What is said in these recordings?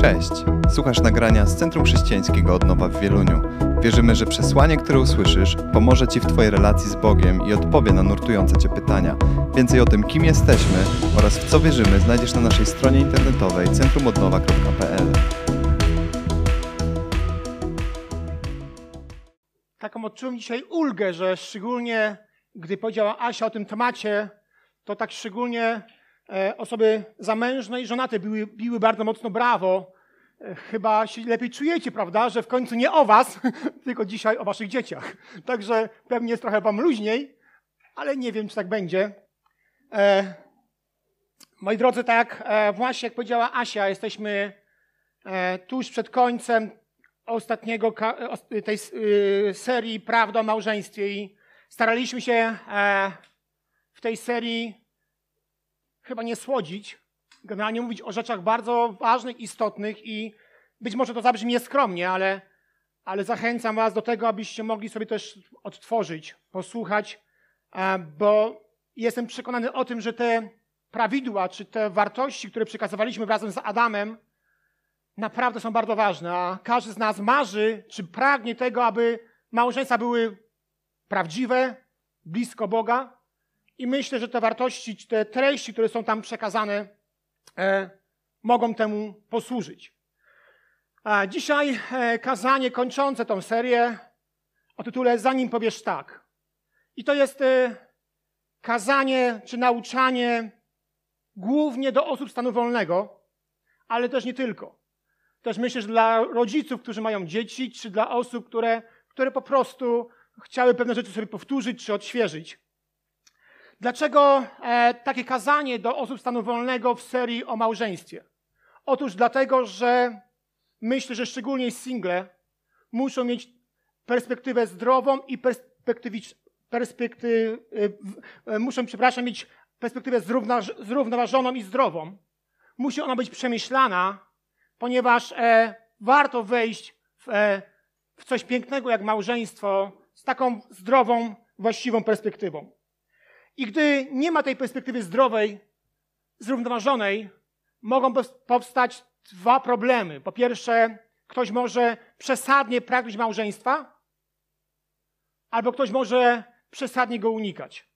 Cześć! Słuchasz nagrania z Centrum Chrześcijańskiego Odnowa w Wieluniu. Wierzymy, że przesłanie, które usłyszysz, pomoże Ci w Twojej relacji z Bogiem i odpowie na nurtujące Cię pytania. Więcej o tym, kim jesteśmy oraz w co wierzymy, znajdziesz na naszej stronie internetowej centrumodnowa.pl. Taką odczułem dzisiaj ulgę, że szczególnie gdy powiedziała Asia o tym temacie, to tak szczególnie osoby zamężne i żonate biły, biły bardzo mocno brawo. E, Chyba się lepiej czujecie, prawda, że w końcu nie o was, tylko dzisiaj o waszych dzieciach. Także pewnie jest trochę wam luźniej, ale nie wiem, czy tak będzie. E, moi drodzy, tak e, właśnie jak powiedziała Asia, jesteśmy e, tuż przed końcem ostatniego e, tej serii Prawda o małżeństwie i staraliśmy się e, w tej serii chyba nie słodzić, generalnie mówić o rzeczach bardzo ważnych, istotnych i być może to zabrzmi nieskromnie, ale, ale zachęcam Was do tego, abyście mogli sobie też odtworzyć, posłuchać, e, bo jestem przekonany o tym, że te prawidła, czy te wartości, które przekazywaliśmy razem z Adamem, naprawdę są bardzo ważne, a każdy z nas marzy, czy pragnie tego, aby małżeństwa były prawdziwe, blisko Boga. I myślę, że te wartości, te treści, które są tam przekazane, e, mogą temu posłużyć. A dzisiaj e, kazanie kończące tą serię o tytule Zanim powiesz tak. I to jest e, kazanie czy nauczanie głównie do osób stanu wolnego, ale też nie tylko. Też myślę, że dla rodziców, którzy mają dzieci, czy dla osób, które, które po prostu chciały pewne rzeczy sobie powtórzyć czy odświeżyć. Dlaczego e, takie kazanie do osób stanu wolnego w serii o małżeństwie? Otóż dlatego, że myślę, że szczególnie single muszą mieć perspektywę zdrową i perspektywicz, perspekty, e, e, muszą, przepraszam, mieć perspektywę zrówna, zrównoważoną i zdrową. Musi ona być przemyślana, ponieważ e, warto wejść w, e, w coś pięknego jak małżeństwo z taką zdrową, właściwą perspektywą. I gdy nie ma tej perspektywy zdrowej, zrównoważonej, mogą powstać dwa problemy. Po pierwsze, ktoś może przesadnie pragnąć małżeństwa, albo ktoś może przesadnie go unikać.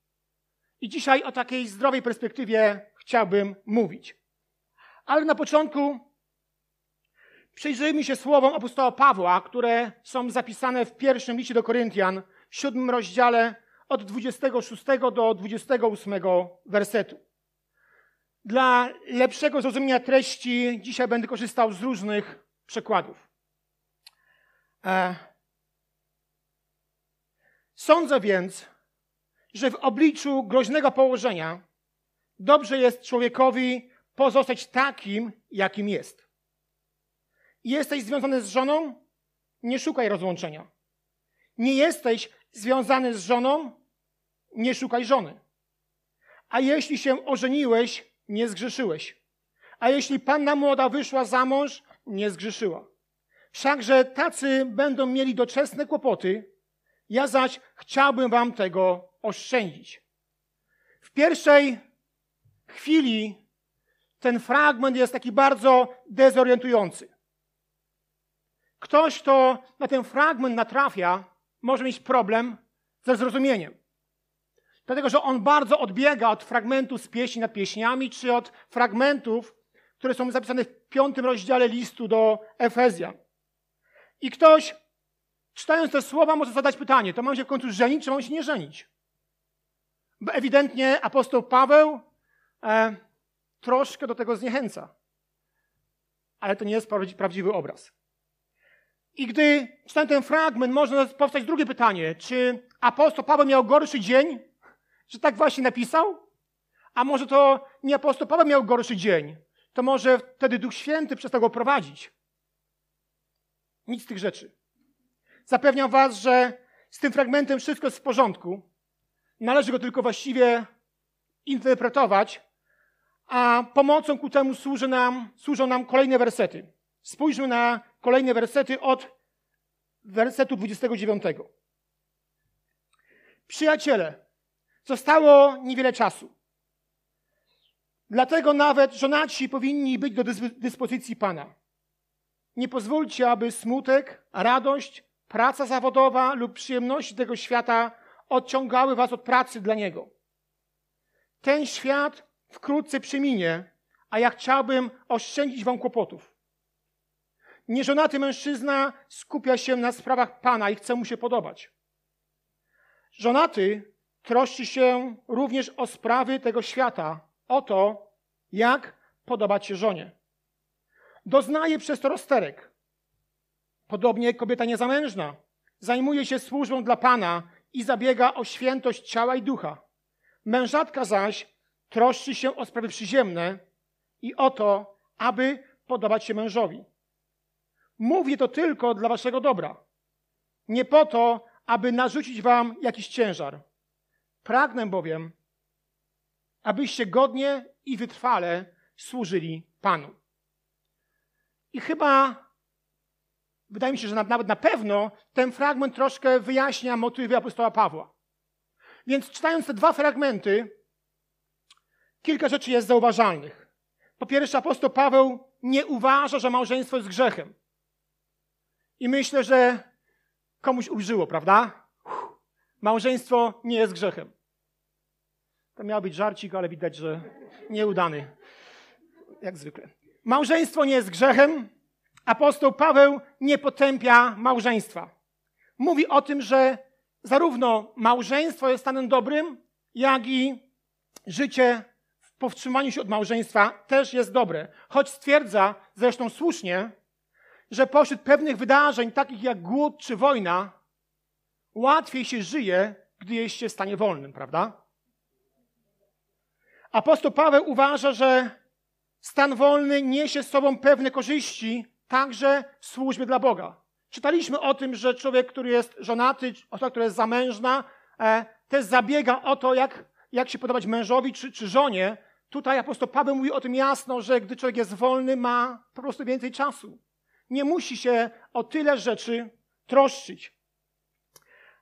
I dzisiaj o takiej zdrowej perspektywie chciałbym mówić. Ale na początku przyjrzyjmy się słowom apostoła Pawła, które są zapisane w pierwszym liście do Koryntian, w siódmym rozdziale od 26 do 28 wersetu. Dla lepszego zrozumienia treści dzisiaj będę korzystał z różnych przekładów. E... Sądzę więc, że w obliczu groźnego położenia dobrze jest człowiekowi pozostać takim, jakim jest. Jesteś związany z żoną? Nie szukaj rozłączenia. Nie jesteś związany z żoną? Nie szukaj żony. A jeśli się ożeniłeś, nie zgrzeszyłeś. A jeśli panna młoda wyszła za mąż, nie zgrzeszyła. Wszakże tacy będą mieli doczesne kłopoty, ja zaś chciałbym wam tego oszczędzić. W pierwszej chwili ten fragment jest taki bardzo dezorientujący. Ktoś, kto na ten fragment natrafia, może mieć problem ze zrozumieniem. Dlatego, że on bardzo odbiega od fragmentu z pieśni nad pieśniami, czy od fragmentów, które są zapisane w piątym rozdziale listu do Efezjan. I ktoś, czytając te słowa, może zadać pytanie, to mam się w końcu żenić, czy mam się nie żenić? Bo ewidentnie apostoł Paweł e, troszkę do tego zniechęca. Ale to nie jest prawdziwy obraz. I gdy czytam ten fragment, może powstać drugie pytanie. Czy apostoł Paweł miał gorszy dzień, że tak właśnie napisał? A może to nie apostoł Paweł miał gorszy dzień? To może wtedy Duch Święty przestał go prowadzić? Nic z tych rzeczy. Zapewniam was, że z tym fragmentem wszystko jest w porządku. Należy go tylko właściwie interpretować, a pomocą ku temu służy nam, służą nam kolejne wersety. Spójrzmy na kolejne wersety od wersetu 29. Przyjaciele, zostało niewiele czasu. Dlatego nawet żonaci powinni być do dyspozycji Pana. Nie pozwólcie, aby smutek, radość, praca zawodowa lub przyjemności tego świata odciągały was od pracy dla Niego. Ten świat wkrótce przeminie, a ja chciałbym oszczędzić wam kłopotów. Nieżonaty mężczyzna skupia się na sprawach Pana i chce mu się podobać. Żonaty troszczy się również o sprawy tego świata, o to, jak podobać się żonie. Doznaje przez to rozterek. Podobnie kobieta niezamężna zajmuje się służbą dla Pana i zabiega o świętość ciała i ducha. Mężatka zaś troszczy się o sprawy przyziemne i o to, aby podobać się mężowi. Mówię to tylko dla waszego dobra. Nie po to, aby narzucić wam jakiś ciężar. Pragnę bowiem, abyście godnie i wytrwale służyli Panu. I chyba, wydaje mi się, że nawet na pewno ten fragment troszkę wyjaśnia motywy apostoła Pawła. Więc czytając te dwa fragmenty, kilka rzeczy jest zauważalnych. Po pierwsze, apostoł Paweł nie uważa, że małżeństwo jest grzechem. I myślę, że komuś ulżyło, prawda? Małżeństwo nie jest grzechem. To miał być żarcik, ale widać, że nieudany. Jak zwykle. Małżeństwo nie jest grzechem. Apostoł Paweł nie potępia małżeństwa. Mówi o tym, że zarówno małżeństwo jest stanem dobrym, jak i życie w powstrzymaniu się od małżeństwa też jest dobre. Choć stwierdza, zresztą słusznie, że pośród pewnych wydarzeń, takich jak głód czy wojna, łatwiej się żyje, gdy jest się w stanie wolnym, prawda? Apostoł Paweł uważa, że stan wolny niesie z sobą pewne korzyści, także w służbie dla Boga. Czytaliśmy o tym, że człowiek, który jest żonaty, osoba, która jest zamężna, e, też zabiega o to, jak, jak się podobać mężowi czy, czy żonie. Tutaj apostoł Paweł mówi o tym jasno, że gdy człowiek jest wolny, ma po prostu więcej czasu. Nie musi się o tyle rzeczy troszczyć.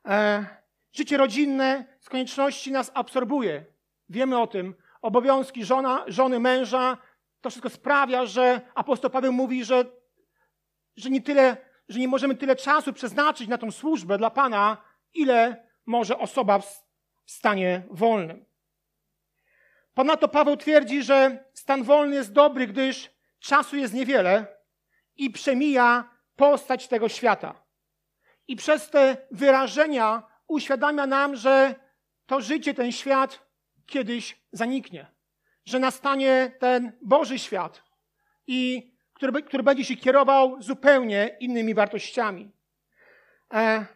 E, życie rodzinne z konieczności nas absorbuje. Wiemy o tym. Obowiązki żona, żony, męża, to wszystko sprawia, że apostoł Paweł mówi, że, że, nie tyle, że nie możemy tyle czasu przeznaczyć na tą służbę dla Pana, ile może osoba w, stanie wolnym. Ponadto Paweł twierdzi, że stan wolny jest dobry, gdyż czasu jest niewiele i przemija postać tego świata. I przez te wyrażenia uświadamia nam, że to życie, ten świat kiedyś zaniknie. Że nastanie ten Boży świat, i który, który będzie się kierował zupełnie innymi wartościami. E,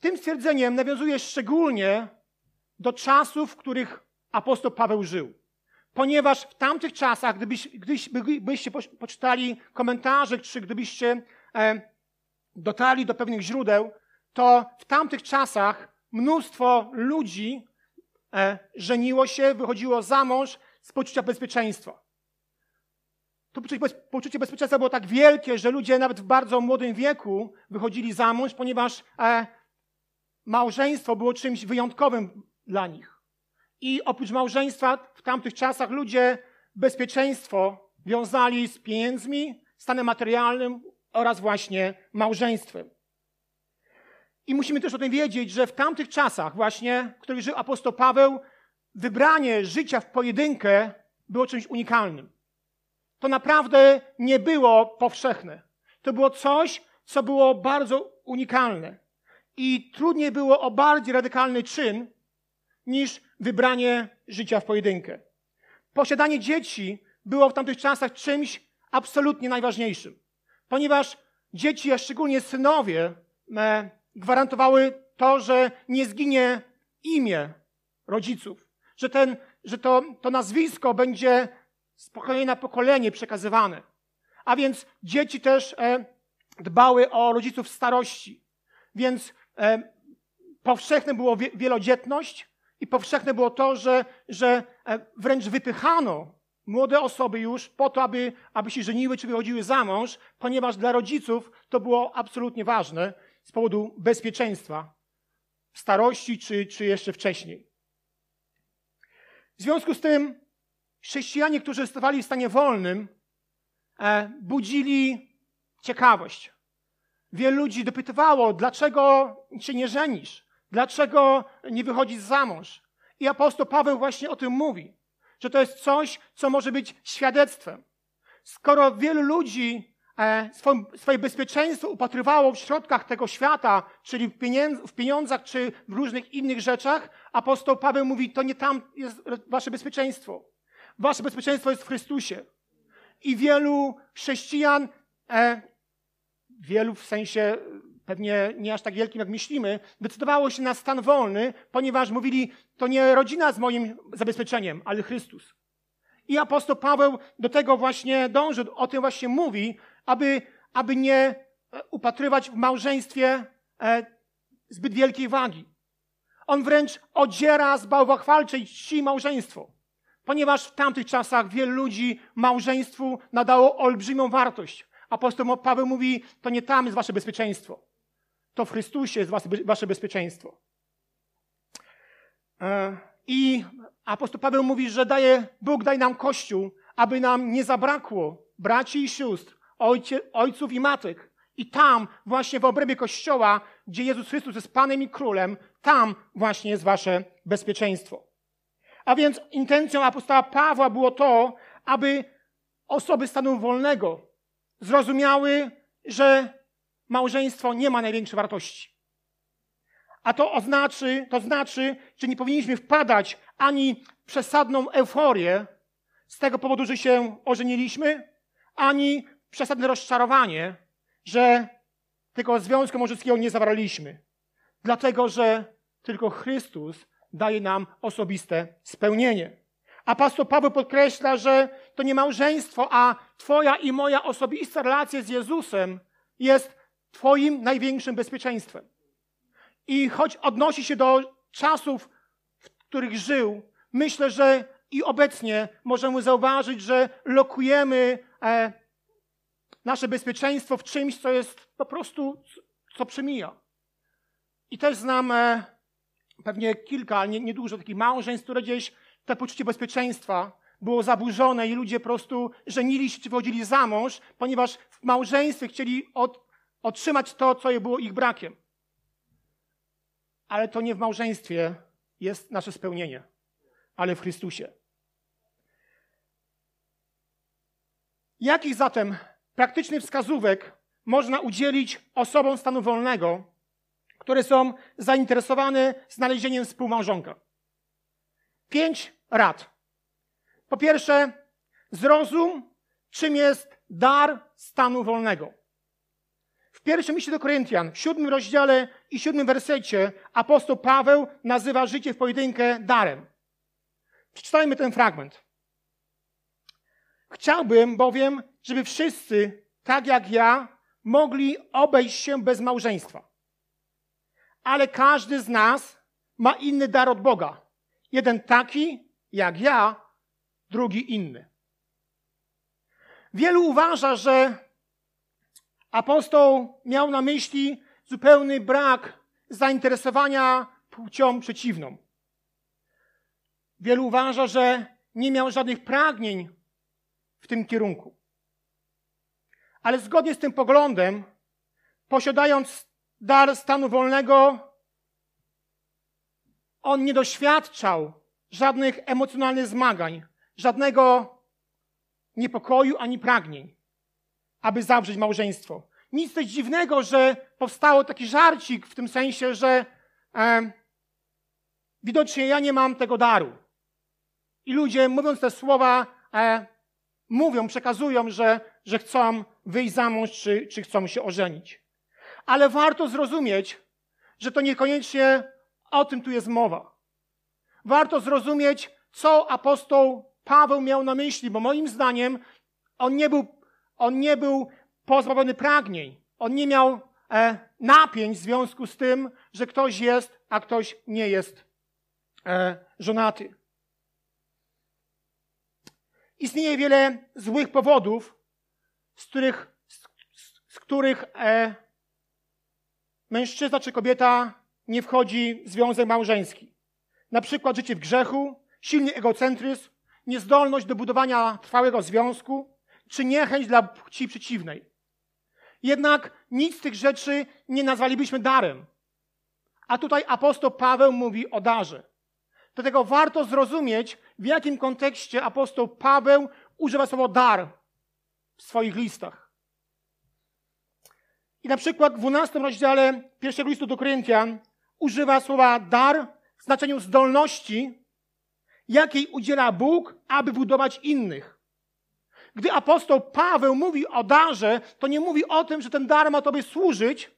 tym stwierdzeniem nawiązuje szczególnie do czasów, w których apostoł Paweł żył. Ponieważ w tamtych czasach, gdybyś, gdybyście poczytali komentarze, czy gdybyście e, dotarli do pewnych źródeł, to w tamtych czasach mnóstwo ludzi e, żeniło się, wychodziło za mąż z poczucia bezpieczeństwa. To poczucie bezpieczeństwa było tak wielkie, że ludzie nawet w bardzo młodym wieku wychodzili za mąż, ponieważ e, małżeństwo było czymś wyjątkowym dla nich. I oprócz małżeństwa w tamtych czasach ludzie bezpieczeństwo wiązali z pieniędzmi, stanem materialnym oraz właśnie małżeństwem. I musimy też o tym wiedzieć, że w tamtych czasach właśnie, w których żył apostoł Paweł, wybranie życia w pojedynkę było czymś unikalnym. To naprawdę nie było powszechne. To było coś, co było bardzo unikalne. I trudniej było o bardziej radykalny czyn niż wybranie życia w pojedynkę. Posiadanie dzieci było w tamtych czasach czymś absolutnie najważniejszym, ponieważ dzieci, a szczególnie synowie, gwarantowały to, że nie zginie imię rodziców, że, ten, że to, to nazwisko będzie z pokolenia na pokolenie przekazywane. A więc dzieci też e, dbały o rodziców starości. Więc e, powszechne było wie, wielodzietność i powszechne było to, że, że e, wręcz wypychano młode osoby już po to, aby, aby się żeniły czy wychodziły za mąż, ponieważ dla rodziców to było absolutnie ważne z powodu bezpieczeństwa w starości czy, czy jeszcze wcześniej. W związku z tym chrześcijanie, którzy stawali w stanie wolnym, e, budzili ciekawość. Wielu ludzi dopytywało, dlaczego się nie żenisz? Dlaczego nie wychodzisz za mąż? I apostoł Paweł właśnie o tym mówi, że to jest coś, co może być świadectwem. Skoro wielu ludzi e, swoje bezpieczeństwo upatrywało w środkach tego świata, czyli w pieniądzach czy w różnych innych rzeczach, apostoł Paweł mówi, to nie tam jest wasze bezpieczeństwo. Wasze bezpieczeństwo jest w Chrystusie. I wielu chrześcijan, e, wielu w sensie pewnie nie aż tak wielkim, jak myślimy, decydowało się na stan wolny, ponieważ mówili, to nie rodzina z moim zabezpieczeniem, ale Chrystus. I apostoł Paweł do tego właśnie dąży, o tym właśnie mówi, aby, aby nie e, upatrywać w małżeństwie e, zbyt wielkiej wagi. On wręcz odziera z bałwochwalczej czci małżeństwo, ponieważ w tamtych czasach wielu ludzi małżeństwu nadało olbrzymią wartość. Apostoł Paweł mówi, to nie tam jest wasze bezpieczeństwo. To w Chrystusie jest wasze bezpieczeństwo. E, I apostoł Paweł mówi, że daje, Bóg daje nam Kościół, aby nam nie zabrakło braci i sióstr, ojcie, ojców i matek. I tam, właśnie w obrębie Kościoła, gdzie Jezus Chrystus jest Panem i Królem, tam właśnie jest wasze bezpieczeństwo. A więc intencją apostoła Pawła było to, aby osoby stanu wolnego zrozumiały, że małżeństwo nie ma największej wartości. A to oznacza, to znaczy, że nie powinniśmy wpadać ani w przesadną euforię z tego powodu, że się ożeniliśmy, ani w przesadne rozczarowanie, że tego związku małżeńskiego nie zawarliśmy. Dlatego, że tylko Chrystus daje nam osobiste spełnienie. A pastor Paweł podkreśla, że to nie małżeństwo, a Twoja i moja osobista relacja z Jezusem jest Twoim największym bezpieczeństwem. I choć odnosi się do czasów, w których żył, myślę, że i obecnie możemy zauważyć, że lokujemy e, nasze bezpieczeństwo w czymś, co jest po prostu, co przemija. I też znam e, pewnie kilka, nie, niedużo takich małżeństw, które gdzieś to poczucie bezpieczeństwa było zaburzone i ludzie po prostu żenili się czy wychodzili za mąż, ponieważ w małżeństwie chcieli od, otrzymać to, co było ich brakiem. Ale to nie w małżeństwie jest nasze spełnienie, ale w Chrystusie. Jakich zatem praktycznych wskazówek można udzielić osobom stanu wolnego, które są zainteresowane znalezieniem współmałżonka? Pięć rad. Po pierwsze, zrozum, czym jest dar stanu wolnego. Pierwszym liście do Koryntian, siódmym rozdziale i siódmym wersecie apostoł Paweł nazywa życie w pojedynkę darem. Przeczytajmy ten fragment. Chciałbym bowiem, żeby wszyscy, tak jak ja, mogli obejść się bez małżeństwa. Ale każdy z nas ma inny dar od Boga. Jeden taki, jak ja, drugi inny. Wielu uważa, że apostoł miał na myśli zupełny brak zainteresowania płcią przeciwną. Wielu uważa, że nie miał żadnych pragnień w tym kierunku. Ale zgodnie z tym poglądem, posiadając dar stanu wolnego, on nie doświadczał żadnych emocjonalnych zmagań, żadnego niepokoju ani pragnień, aby zawrzeć małżeństwo. Nic też dziwnego, że powstało taki żarcik w tym sensie, że e, widocznie ja nie mam tego daru. I ludzie, mówiąc te słowa, e, mówią, przekazują, że, że chcą wyjść za mąż, czy, czy chcą się ożenić. Ale warto zrozumieć, że to niekoniecznie o tym tu jest mowa. Warto zrozumieć, co apostoł Paweł miał na myśli, bo moim zdaniem on nie był, on nie był pozbawiony pragnień. On nie miał e, napięć w związku z tym, że ktoś jest, a ktoś nie jest e, żonaty. Istnieje wiele złych powodów, z których, z, z których e, mężczyzna czy kobieta nie wchodzi w związek małżeński. Na przykład życie w grzechu, silny egocentryzm, niezdolność do budowania trwałego związku, czy niechęć dla płci przeciwnej. Jednak nic z tych rzeczy nie nazwalibyśmy darem. A tutaj apostoł Paweł mówi o darze. Dlatego warto zrozumieć, w jakim kontekście apostoł Paweł używa słowa dar w swoich listach. I na przykład w 12 rozdziale pierwszego listu do Koryntian używa słowa dar w znaczeniu zdolności, jakiej udziela Bóg, aby budować innych. Gdy apostoł Paweł mówi o darze, to nie mówi o tym, że ten dar ma Tobie służyć,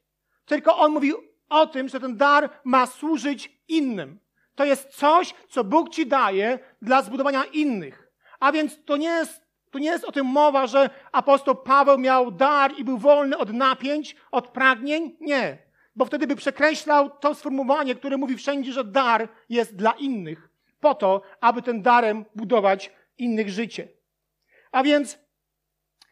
tylko on mówi o tym, że ten dar ma służyć innym. To jest coś, co Bóg Ci daje dla zbudowania innych. A więc to nie jest, to nie jest o tym mowa, że apostoł Paweł miał dar i był wolny od napięć, od pragnień. Nie. Bo wtedy by przekreślał to sformułowanie, które mówi wszędzie, że dar jest dla innych. Po to, aby ten darem budować innych życie. A więc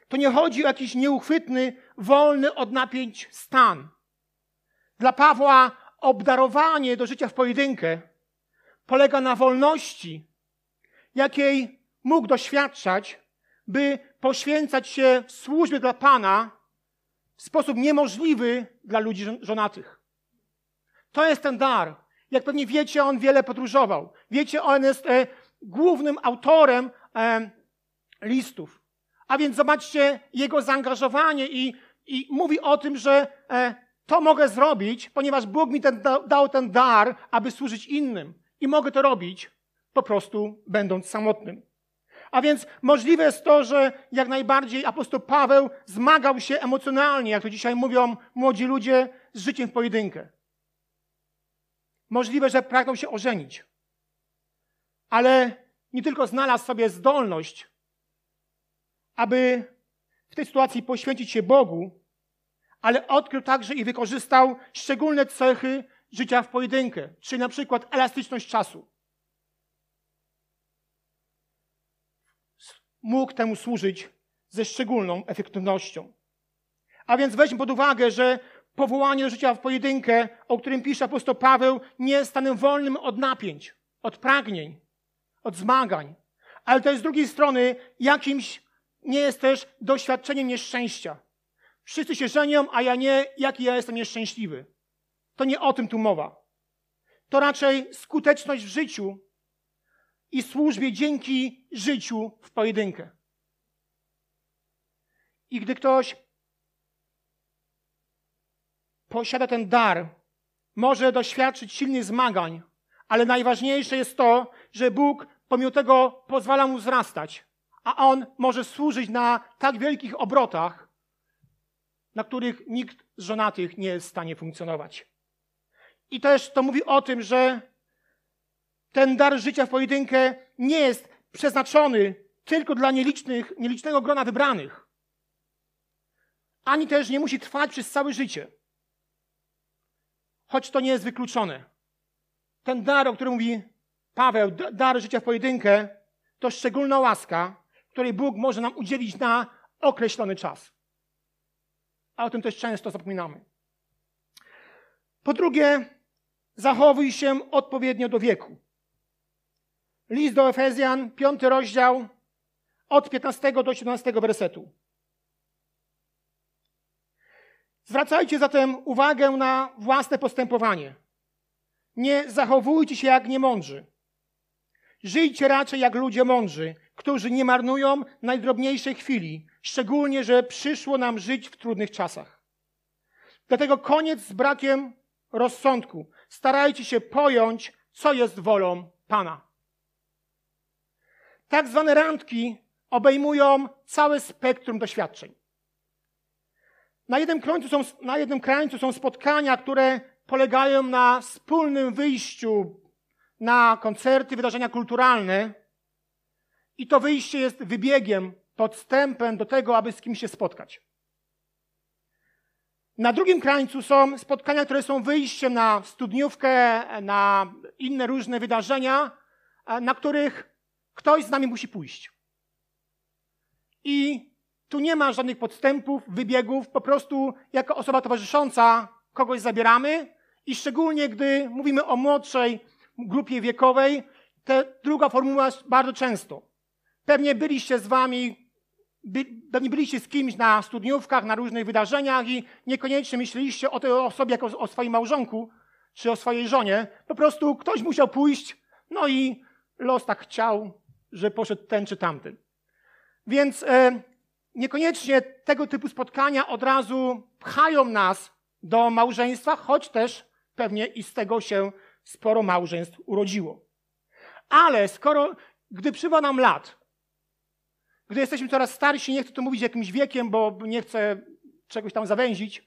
to nie chodzi o jakiś nieuchwytny, wolny od napięć stan. Dla Pawła obdarowanie do życia w pojedynkę polega na wolności, jakiej mógł doświadczać, by poświęcać się w służbie dla Pana w sposób niemożliwy dla ludzi żonatych. To jest ten dar. Jak pewnie wiecie, on wiele podróżował. Wiecie, on jest e, głównym autorem e, listów. A więc zobaczcie jego zaangażowanie i, i mówi o tym, że e, to mogę zrobić, ponieważ Bóg mi ten, dał ten dar, aby służyć innym. I mogę to robić po prostu będąc samotnym. A więc możliwe jest to, że jak najbardziej apostoł Paweł zmagał się emocjonalnie, jak to dzisiaj mówią młodzi ludzie, z życiem w pojedynkę. Możliwe, że pragnął się ożenić. Ale nie tylko znalazł sobie zdolność, aby w tej sytuacji poświęcić się Bogu, ale odkrył także i wykorzystał szczególne cechy życia w pojedynkę, czyli na przykład elastyczność czasu. Mógł temu służyć ze szczególną efektywnością. A więc weźmy pod uwagę, że powołanie do życia w pojedynkę, o którym pisze apostoł Paweł, nie jest stanem wolnym od napięć, od pragnień, od zmagań, ale to jest z drugiej strony jakimś nie jest też doświadczeniem nieszczęścia. Wszyscy się żenią, a ja nie, jaki ja jestem nieszczęśliwy. To nie o tym tu mowa. To raczej skuteczność w życiu i służbie dzięki życiu w pojedynkę. I gdy ktoś posiada ten dar, może doświadczyć silnych zmagań, ale najważniejsze jest to, że Bóg pomimo tego pozwala mu wzrastać, a on może służyć na tak wielkich obrotach, na których nikt z żonatych nie jest w stanie funkcjonować. I też to mówi o tym, że ten dar życia w pojedynkę nie jest przeznaczony tylko dla nielicznych, nielicznego grona wybranych. Ani też nie musi trwać przez całe życie. Choć to nie jest wykluczone. Ten dar, o którym mówi Paweł, dar życia w pojedynkę, to szczególna łaska, której Bóg może nam udzielić na określony czas. A o tym też często zapominamy. Po drugie, zachowuj się odpowiednio do wieku. List do Efezjan, piąty rozdział, od 15 do 17 wersetu. Zwracajcie zatem uwagę na własne postępowanie. Nie zachowujcie się jak niemądrzy. Żyjcie raczej jak ludzie mądrzy, którzy nie marnują najdrobniejszej chwili, szczególnie, że przyszło nam żyć w trudnych czasach. Dlatego koniec z brakiem rozsądku. Starajcie się pojąć, co jest wolą Pana. Tak zwane randki obejmują całe spektrum doświadczeń. Na jednym, krańcu są, na jednym krańcu są spotkania, które polegają na wspólnym wyjściu na koncerty, wydarzenia kulturalne, i to wyjście jest wybiegiem, podstępem do tego, aby z kimś się spotkać. Na drugim krańcu są spotkania, które są wyjściem na studniówkę, na inne różne wydarzenia, na których ktoś z nami musi pójść. I tu nie ma żadnych podstępów, wybiegów, po prostu jako osoba towarzysząca kogoś zabieramy i szczególnie gdy mówimy o młodszej grupie wiekowej, ta druga formuła bardzo często. Pewnie byliście z wami by, pewnie byliście z kimś na studniówkach, na różnych wydarzeniach i niekoniecznie myśleliście o tej osobie jako o swoim małżonku czy o swojej żonie. Po prostu ktoś musiał pójść, no i los tak chciał, że poszedł ten czy tamten. Więc e, niekoniecznie tego typu spotkania od razu pchają nas do małżeństwa, choć też pewnie i z tego się sporo małżeństw urodziło. Ale skoro, gdy przybywa nam lat, gdy jesteśmy coraz starsi, nie chcę tu mówić jakimś wiekiem, bo nie chcę czegoś tam zawęzić.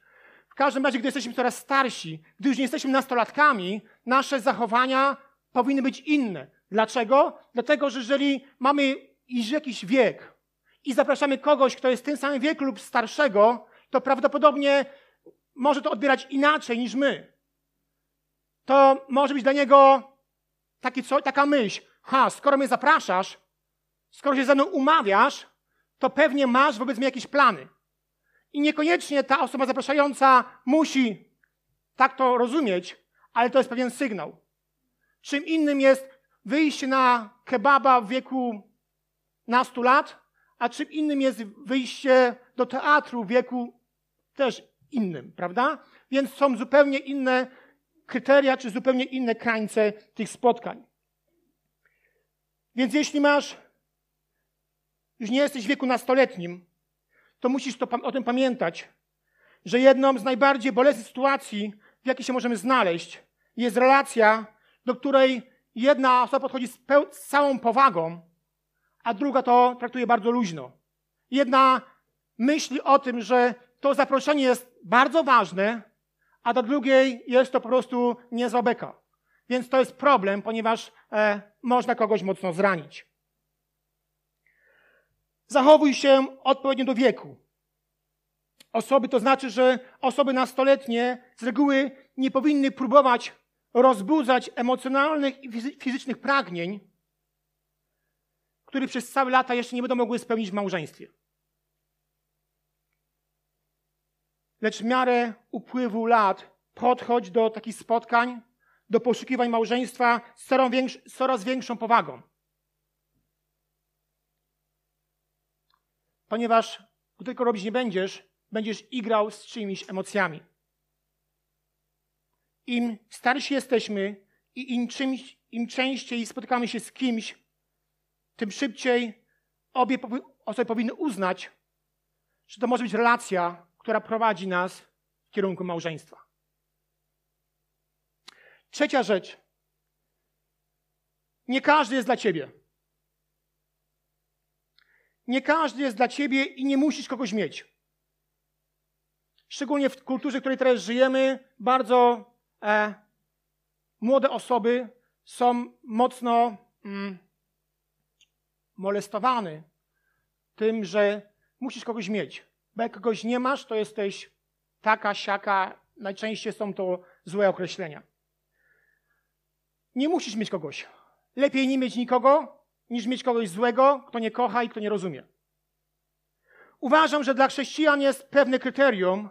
W każdym razie, gdy jesteśmy coraz starsi, gdy już nie jesteśmy nastolatkami, nasze zachowania powinny być inne. Dlaczego? Dlatego, że jeżeli mamy iż jakiś wiek i zapraszamy kogoś, kto jest w tym samym wieku lub starszego, to prawdopodobnie może to odbierać inaczej niż my. To może być dla niego taki co, taka myśl. Ha, skoro mnie zapraszasz, skoro się ze mną umawiasz, to pewnie masz wobec mnie jakieś plany. I niekoniecznie ta osoba zapraszająca musi tak to rozumieć, ale to jest pewien sygnał. Czym innym jest wyjście na kebaba w wieku nastu lat, a czym innym jest wyjście do teatru w wieku też innym, prawda? Więc są zupełnie inne kryteria, czy zupełnie inne krańce tych spotkań. Więc jeśli masz, już nie jesteś w wieku nastoletnim, to musisz to, o tym pamiętać, że jedną z najbardziej bolesnych sytuacji, w jakiej się możemy znaleźć, jest relacja, do której jedna osoba podchodzi z, z całą powagą, a druga to traktuje bardzo luźno. Jedna myśli o tym, że to zaproszenie jest bardzo ważne, a do drugiej jest to po prostu niezła beka. Więc to jest problem, ponieważ e, można kogoś mocno zranić. Zachowuj się odpowiednio do wieku. Osoby, to znaczy, że osoby nastoletnie z reguły nie powinny próbować rozbudzać emocjonalnych i fizycznych pragnień, które przez całe lata jeszcze nie będą mogły spełnić w małżeństwie. Lecz w miarę upływu lat podchodź do takich spotkań, do poszukiwań małżeństwa z coraz większą powagą. Ponieważ gdy tylko robić nie będziesz, będziesz igrał z czyimiś emocjami. Im starsi jesteśmy i im, czymś, im częściej spotykamy się z kimś, tym szybciej obie osoby powinny uznać, że to może być relacja, która prowadzi nas w kierunku małżeństwa. Trzecia rzecz. Nie każdy jest dla ciebie. Nie każdy jest dla ciebie i nie musisz kogoś mieć. Szczególnie w kulturze, w której teraz żyjemy, bardzo e, młode osoby są mocno mm, molestowane tym, że musisz kogoś mieć. Bo jak kogoś nie masz, to jesteś taka, siaka. Najczęściej są to złe określenia. Nie musisz mieć kogoś. Lepiej nie mieć nikogo, niż mieć kogoś złego, kto nie kocha i kto nie rozumie. Uważam, że dla chrześcijan jest pewne kryterium,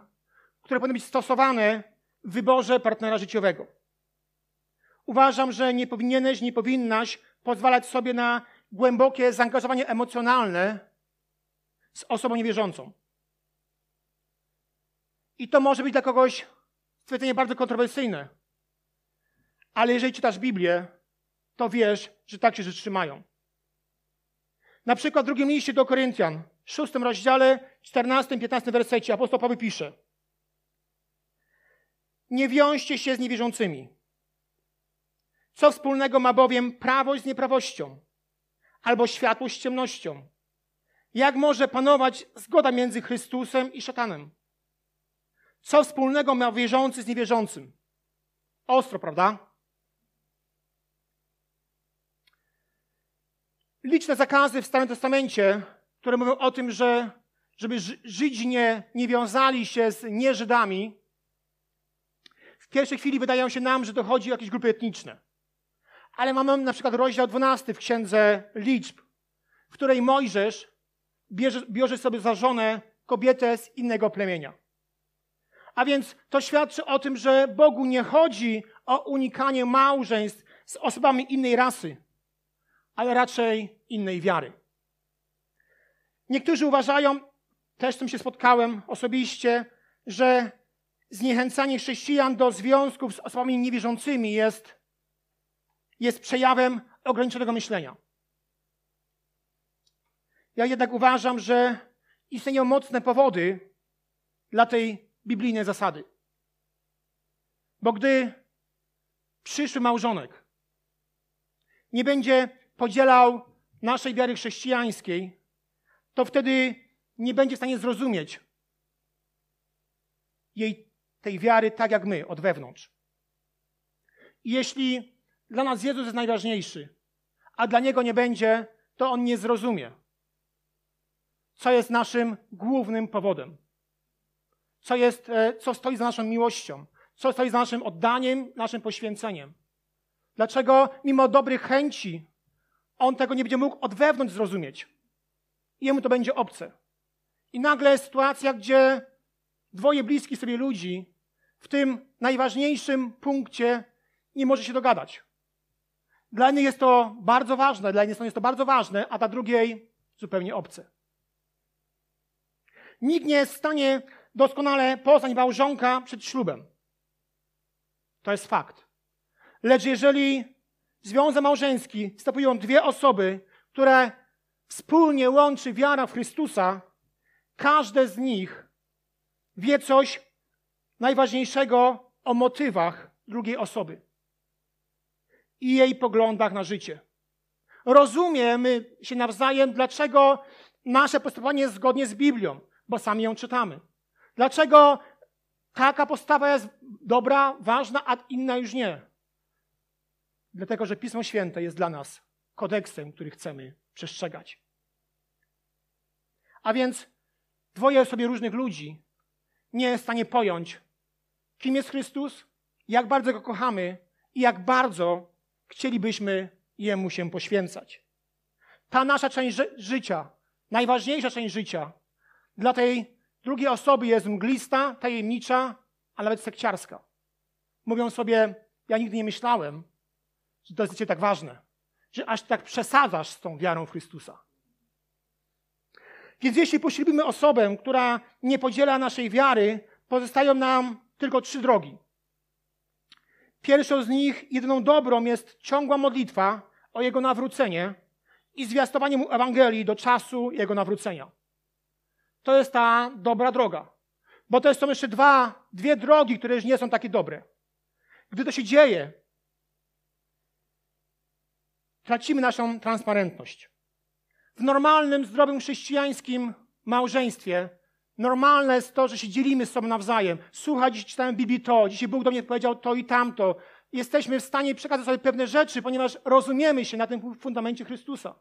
które powinno być stosowane w wyborze partnera życiowego. Uważam, że nie powinieneś, nie powinnaś pozwalać sobie na głębokie zaangażowanie emocjonalne z osobą niewierzącą. I to może być dla kogoś stwierdzenie bardzo kontrowersyjne. Ale jeżeli czytasz Biblię, to wiesz, że tak się rzeczy trzymają. Na przykład w drugim liście do Koryntian, w szóstym rozdziale, 14-15 wersecie apostoł Paweł pisze Nie wiążcie się z niewierzącymi. Co wspólnego ma bowiem prawość z nieprawością? Albo światłość z ciemnością? Jak może panować zgoda między Chrystusem i szatanem? Co wspólnego ma wierzący z niewierzącym? Ostro, prawda? liczne zakazy w Starym Testamencie, które mówią o tym, że żeby Żydzi nie, nie wiązali się z nieżydami, w pierwszej chwili wydają się nam, że to chodzi o jakieś grupy etniczne. Ale mamy na przykład rozdział 12 w Księdze Liczb, w której Mojżesz bierze, bierze sobie za żonę kobietę z innego plemienia. A więc to świadczy o tym, że Bogu nie chodzi o unikanie małżeństw z osobami innej rasy, ale raczej innej wiary. Niektórzy uważają, też z tym się spotkałem osobiście, że zniechęcanie chrześcijan do związków z osobami niewierzącymi jest, jest przejawem ograniczonego myślenia. Ja jednak uważam, że istnieją mocne powody dla tej biblijnej zasady. Bo gdy przyszły małżonek nie będzie podzielał naszej wiary chrześcijańskiej, to wtedy nie będzie w stanie zrozumieć jej tej wiary tak jak my, od wewnątrz. I jeśli dla nas Jezus jest najważniejszy, a dla Niego nie będzie, to On nie zrozumie, co jest naszym głównym powodem. Co, jest, e, co stoi za naszą miłością, co stoi za naszym oddaniem, naszym poświęceniem. Dlaczego mimo dobrych chęci on tego nie będzie mógł od wewnątrz zrozumieć. Jemu to będzie obce. I nagle jest sytuacja, gdzie dwoje bliskich sobie ludzi w tym najważniejszym punkcie nie może się dogadać. Dla jednej jest to bardzo ważne, dla jednej jest to bardzo ważne, a dla drugiej zupełnie obce. Nikt nie jest w stanie doskonale poznać małżonka przed ślubem. To jest fakt. Lecz jeżeli związek małżeński wstępują dwie osoby, które wspólnie łączy wiara w Chrystusa, każde z nich wie coś najważniejszego o motywach drugiej osoby i jej poglądach na życie. Rozumiemy się nawzajem, dlaczego nasze postępowanie jest zgodnie z Biblią, bo sami ją czytamy. Dlaczego taka postawa jest dobra, ważna, a inna już nie. Dlatego, że Pismo Święte jest dla nas kodeksem, który chcemy przestrzegać. A więc dwoje sobie różnych ludzi nie jest w stanie pojąć, kim jest Chrystus, jak bardzo Go kochamy i jak bardzo chcielibyśmy Jemu się poświęcać. Ta nasza część ży życia, najważniejsza część życia, dla tej drugiej osoby jest mglista, tajemnicza, a nawet sekciarska. Mówią sobie, ja nigdy nie myślałem, że to jest dla tak ważne, że aż tak przesadzasz z tą wiarą w Chrystusa. Więc jeśli poślubimy osobę, która nie podziela naszej wiary, pozostają nam tylko trzy drogi. Pierwszą z nich, jedyną dobrą, jest ciągła modlitwa o jego nawrócenie i zwiastowanie mu Ewangelii do czasu jego nawrócenia. To jest ta dobra droga. Bo to są jeszcze dwa, dwie drogi, które już nie są takie dobre. Gdy to się dzieje, tracimy naszą transparentność. W normalnym, zdrowym chrześcijańskim małżeństwie normalne jest to, że się dzielimy z sobą nawzajem. Słuchaj, dziś czytałem Biblii to, dzisiaj Bóg do mnie powiedział to i tamto. Jesteśmy w stanie przekazać sobie pewne rzeczy, ponieważ rozumiemy się na tym fundamencie Chrystusa.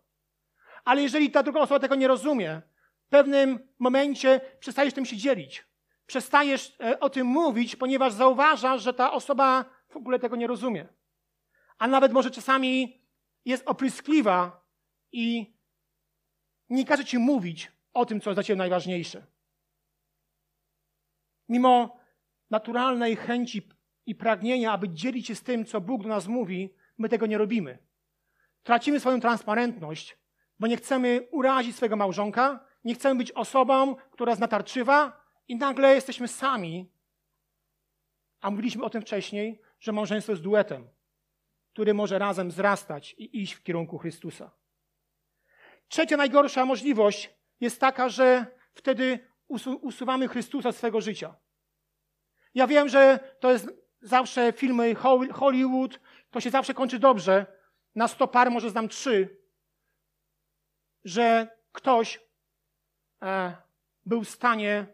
Ale jeżeli ta druga osoba tego nie rozumie, w pewnym momencie przestajesz tym się dzielić. Przestajesz e, o tym mówić, ponieważ zauważasz, że ta osoba w ogóle tego nie rozumie. A nawet może czasami jest opryskliwa i nie każe ci mówić o tym, co jest dla ciebie najważniejsze. Mimo naturalnej chęci i pragnienia, aby dzielić się z tym, co Bóg do nas mówi, my tego nie robimy. Tracimy swoją transparentność, bo nie chcemy urazić swojego małżonka, nie chcemy być osobą, która jest natarczywa i nagle jesteśmy sami. A mówiliśmy o tym wcześniej, że małżeństwo jest duetem który może razem wzrastać i iść w kierunku Chrystusa. Trzecia najgorsza możliwość jest taka, że wtedy usuwamy Chrystusa z swego życia. Ja wiem, że to jest zawsze filmy Hollywood, to się zawsze kończy dobrze. Na sto par może znam trzy, że ktoś był w stanie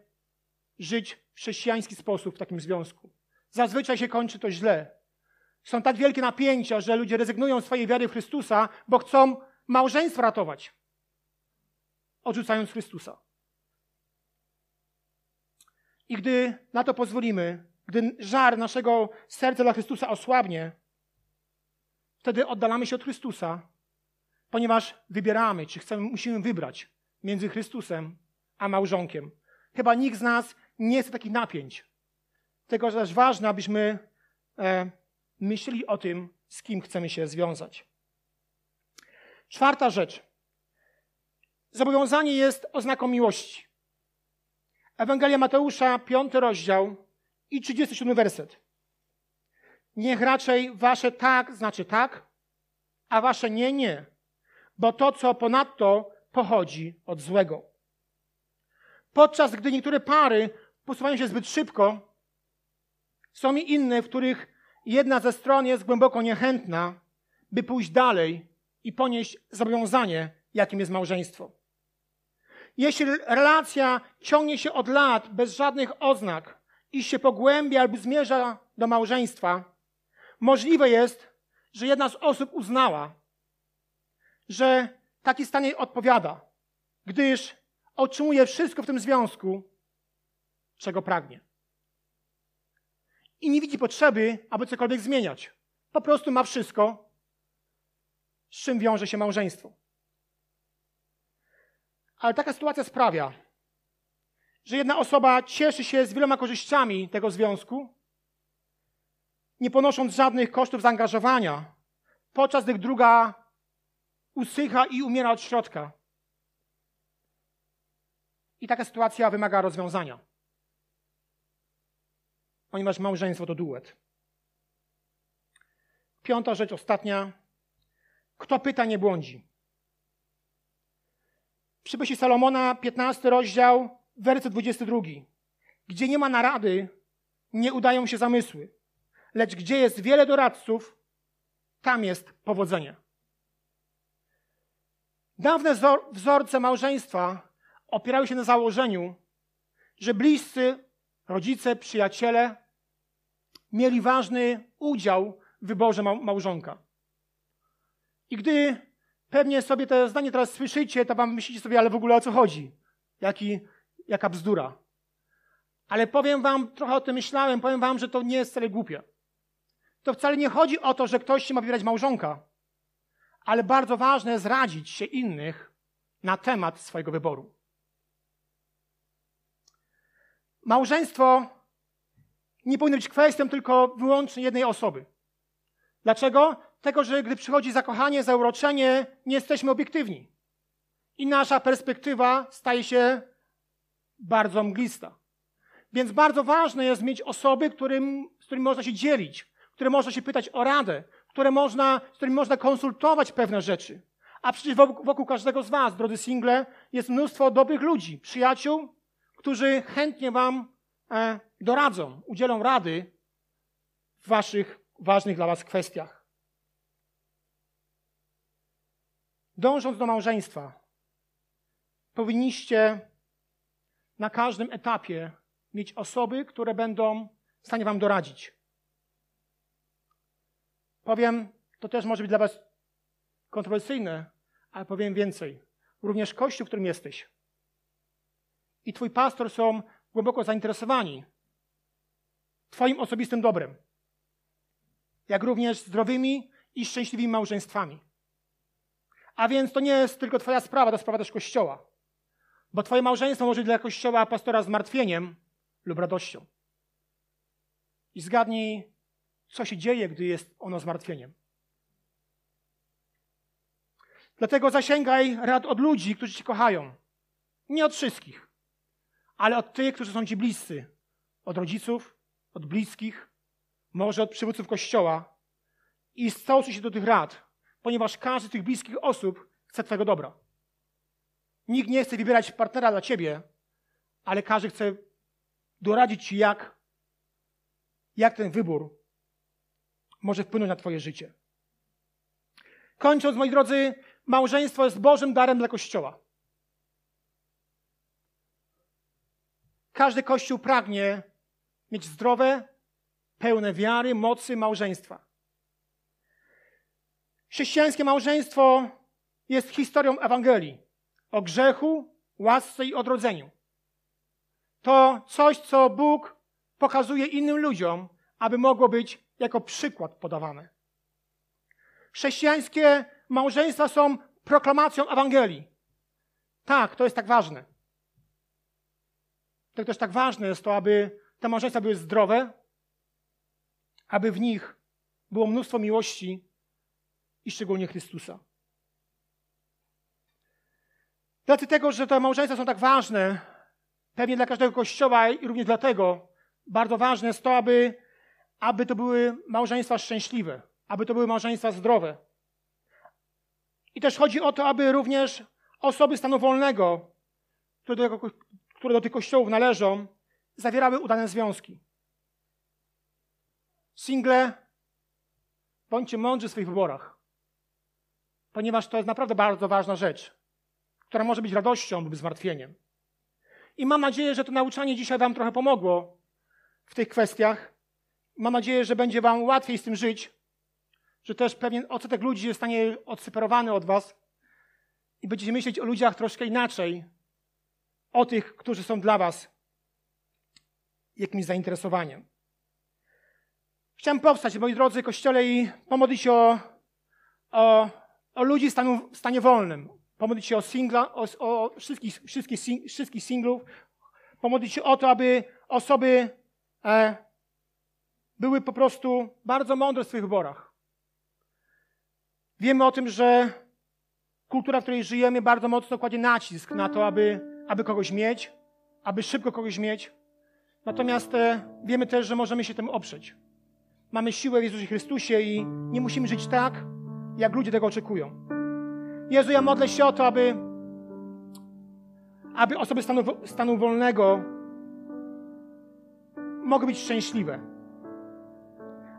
żyć w chrześcijański sposób w takim związku. Zazwyczaj się kończy to źle. Są tak wielkie napięcia, że ludzie rezygnują z swojej wiary w Chrystusa, bo chcą małżeństwo ratować, odrzucając Chrystusa. I gdy na to pozwolimy, gdy żar naszego serca dla Chrystusa osłabnie, wtedy oddalamy się od Chrystusa, ponieważ wybieramy, czy chcemy, musimy wybrać między Chrystusem a małżonkiem. Chyba nikt z nas nie chce takich napięć. Tego też ważne, abyśmy e, myśleli o tym, z kim chcemy się związać. Czwarta rzecz. zobowiązanie jest oznaką miłości. Ewangelia Mateusza, piąty rozdział i 37 werset. Niech raczej wasze tak znaczy tak, a wasze nie, nie, bo to, co ponadto, pochodzi od złego. Podczas gdy niektóre pary posuwają się zbyt szybko, są i inne, w których jedna ze stron jest głęboko niechętna, by pójść dalej i ponieść zobowiązanie, jakim jest małżeństwo. Jeśli relacja ciągnie się od lat bez żadnych oznak i się pogłębia albo zmierza do małżeństwa, możliwe jest, że jedna z osób uznała, że taki stan jej odpowiada, gdyż otrzymuje wszystko w tym związku, czego pragnie. I nie widzi potrzeby, aby cokolwiek zmieniać. Po prostu ma wszystko, z czym wiąże się małżeństwo. Ale taka sytuacja sprawia, że jedna osoba cieszy się z wieloma korzyściami tego związku, nie ponosząc żadnych kosztów zaangażowania, podczas gdy druga usycha i umiera od środka. I taka sytuacja wymaga rozwiązania. Ponieważ małżeństwo to duet. Piąta rzecz, ostatnia. Kto pyta, nie błądzi. Przybysi Salomona, 15 rozdział, werset 22. Gdzie nie ma narady, nie udają się zamysły. Lecz gdzie jest wiele doradców, tam jest powodzenie. Dawne wzorce małżeństwa opierały się na założeniu, że bliscy, rodzice, przyjaciele mieli ważny udział w wyborze małżonka. I gdy pewnie sobie to zdanie teraz słyszycie, to wam myślicie sobie, ale w ogóle o co chodzi? Jaki, jaka bzdura. Ale powiem wam, trochę o tym myślałem, powiem wam, że to nie jest wcale głupie. To wcale nie chodzi o to, że ktoś się ma wybierać małżonka, ale bardzo ważne jest radzić się innych na temat swojego wyboru. Małżeństwo nie powinno być kwestią tylko wyłącznie jednej osoby. Dlaczego? Tego, że gdy przychodzi zakochanie, zauroczenie, nie jesteśmy obiektywni. I nasza perspektywa staje się bardzo mglista. Więc bardzo ważne jest mieć osoby, którym, z którymi można się dzielić, które można się pytać o radę, które można, z którymi można konsultować pewne rzeczy. A przecież wokół, każdego z Was, drodzy single, jest mnóstwo dobrych ludzi, przyjaciół, którzy chętnie Wam e, doradzą, udzielą rady w Waszych ważnych dla Was kwestiach. Dążąc do małżeństwa, powinniście na każdym etapie mieć osoby, które będą w stanie Wam doradzić. Powiem, to też może być dla Was kontrowersyjne, ale powiem więcej. Również Kościół, w którym jesteś i Twój pastor są głęboko zainteresowani Twoim osobistym dobrem, jak również zdrowymi i szczęśliwymi małżeństwami. A więc to nie jest tylko Twoja sprawa, to sprawa też Kościoła. Bo Twoje małżeństwo może być dla Kościoła pastora zmartwieniem lub radością. I zgadnij, co się dzieje, gdy jest ono zmartwieniem. Dlatego zasięgaj rad od ludzi, którzy Cię kochają. Nie od wszystkich, ale od tych, którzy są Ci bliscy. Od rodziców, od bliskich, może od przywódców Kościoła. I stosuj się do tych rad, ponieważ każdy z tych bliskich osób chce Twojego dobra. Nikt nie chce wybierać partnera dla Ciebie, ale każdy chce doradzić Ci, jak, jak ten wybór może wpłynąć na Twoje życie. Kończąc, moi drodzy, małżeństwo jest Bożym darem dla Kościoła. Każdy Kościół pragnie mieć zdrowe, pełne wiary, mocy małżeństwa. Chrześcijańskie małżeństwo jest historią Ewangelii o grzechu, łasce i odrodzeniu. To coś, co Bóg pokazuje innym ludziom, aby mogło być jako przykład podawane. Chrześcijańskie małżeństwa są proklamacją Ewangelii. Tak, to jest tak ważne. To też tak ważne jest to, aby te małżeństwa były zdrowe, aby w nich było mnóstwo miłości i szczególnie Chrystusa. Z tego, że te małżeństwa są tak ważne, pewnie dla każdego kościoła i również dlatego bardzo ważne jest to, aby, aby to były małżeństwa szczęśliwe, aby to były małżeństwa zdrowe. I też chodzi o to, aby również osoby stanu wolnego, które do, które do tych kościołów należą, zawierały udane związki. Single, bądźcie mądrzy w swoich wyborach, ponieważ to jest naprawdę bardzo ważna rzecz, która może być radością lub zmartwieniem. I mam nadzieję, że to nauczanie dzisiaj Wam trochę pomogło w tych kwestiach. Mam nadzieję, że będzie Wam łatwiej z tym żyć, że też pewien odsetek ludzi zostanie odseparowany od Was i będziecie myśleć o ludziach troszkę inaczej, o tych, którzy są dla Was jakimś zainteresowaniem. Chciałem powstać, moi drodzy Kościele, i pomodlić się o, o, o ludzi w, stanu, w stanie wolnym. Pomodlić się o singla, o, o wszystkich, wszystkich, wszystkich singlów. Pomodlić się o to, aby osoby e, były po prostu bardzo mądre w swoich wyborach. Wiemy o tym, że kultura, w której żyjemy, bardzo mocno kładzie nacisk na to, aby, aby kogoś mieć, aby szybko kogoś mieć. Natomiast e, wiemy też, że możemy się tym oprzeć. Mamy siłę w Jezusie Chrystusie i nie musimy żyć tak, jak ludzie tego oczekują. Jezu, ja modlę się o to, aby, aby osoby stanu, stanu wolnego mogły być szczęśliwe.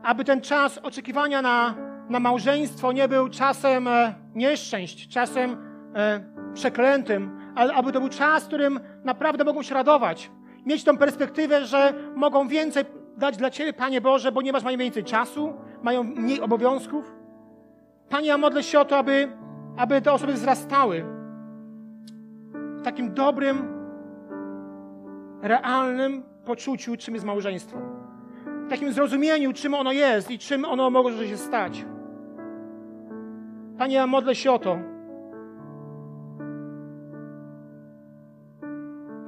Aby ten czas oczekiwania na, na małżeństwo nie był czasem e, nieszczęść, czasem e, przeklętym, ale aby to był czas, w którym naprawdę mogą się radować. Mieć tą perspektywę, że mogą więcej dać dla Ciebie, Panie Boże, ponieważ mają więcej czasu, mają mniej obowiązków. Panie, ja modlę się o to, aby, aby te osoby wzrastały w takim dobrym, realnym poczuciu, czym jest małżeństwo. Takim zrozumieniu, czym ono jest i czym ono może się stać. Panie, ja modlę się o to.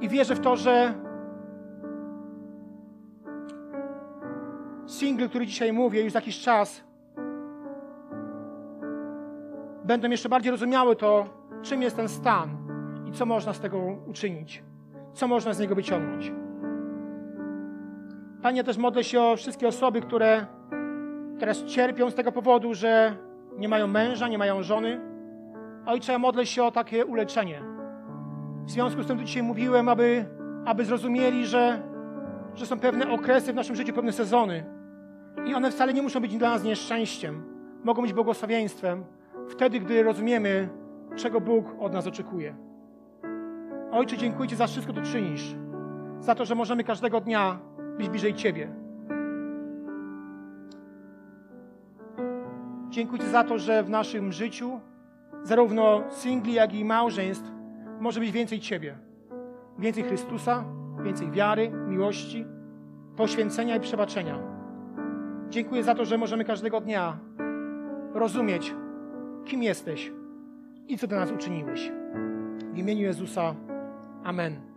I wierzę w to, że single, który dzisiaj mówię, już jakiś czas, będą jeszcze bardziej rozumiały to, czym jest ten stan i co można z tego uczynić, co można z niego wyciągnąć. Panie, też modlę się o wszystkie osoby, które teraz cierpią z tego powodu, że nie mają męża, nie mają żony. Ojcze, modlę się o takie uleczenie. W związku z tym, co dzisiaj mówiłem, aby, aby zrozumieli, że, że są pewne okresy w naszym życiu, pewne sezony. I one wcale nie muszą być dla nas nieszczęściem. Mogą być błogosławieństwem wtedy, gdy rozumiemy, czego Bóg od nas oczekuje. Ojcze, dziękuję Ci za wszystko, co czynisz. Za to, że możemy każdego dnia być bliżej Ciebie. Dziękuję Ci za to, że w naszym życiu, zarówno singli, jak i małżeństw, może być więcej Ciebie. Więcej Chrystusa, więcej wiary, miłości, poświęcenia i przebaczenia. Dziękuję za to, że możemy każdego dnia rozumieć, kim jesteś i co dla nas uczyniłeś. W imieniu Jezusa. Amen.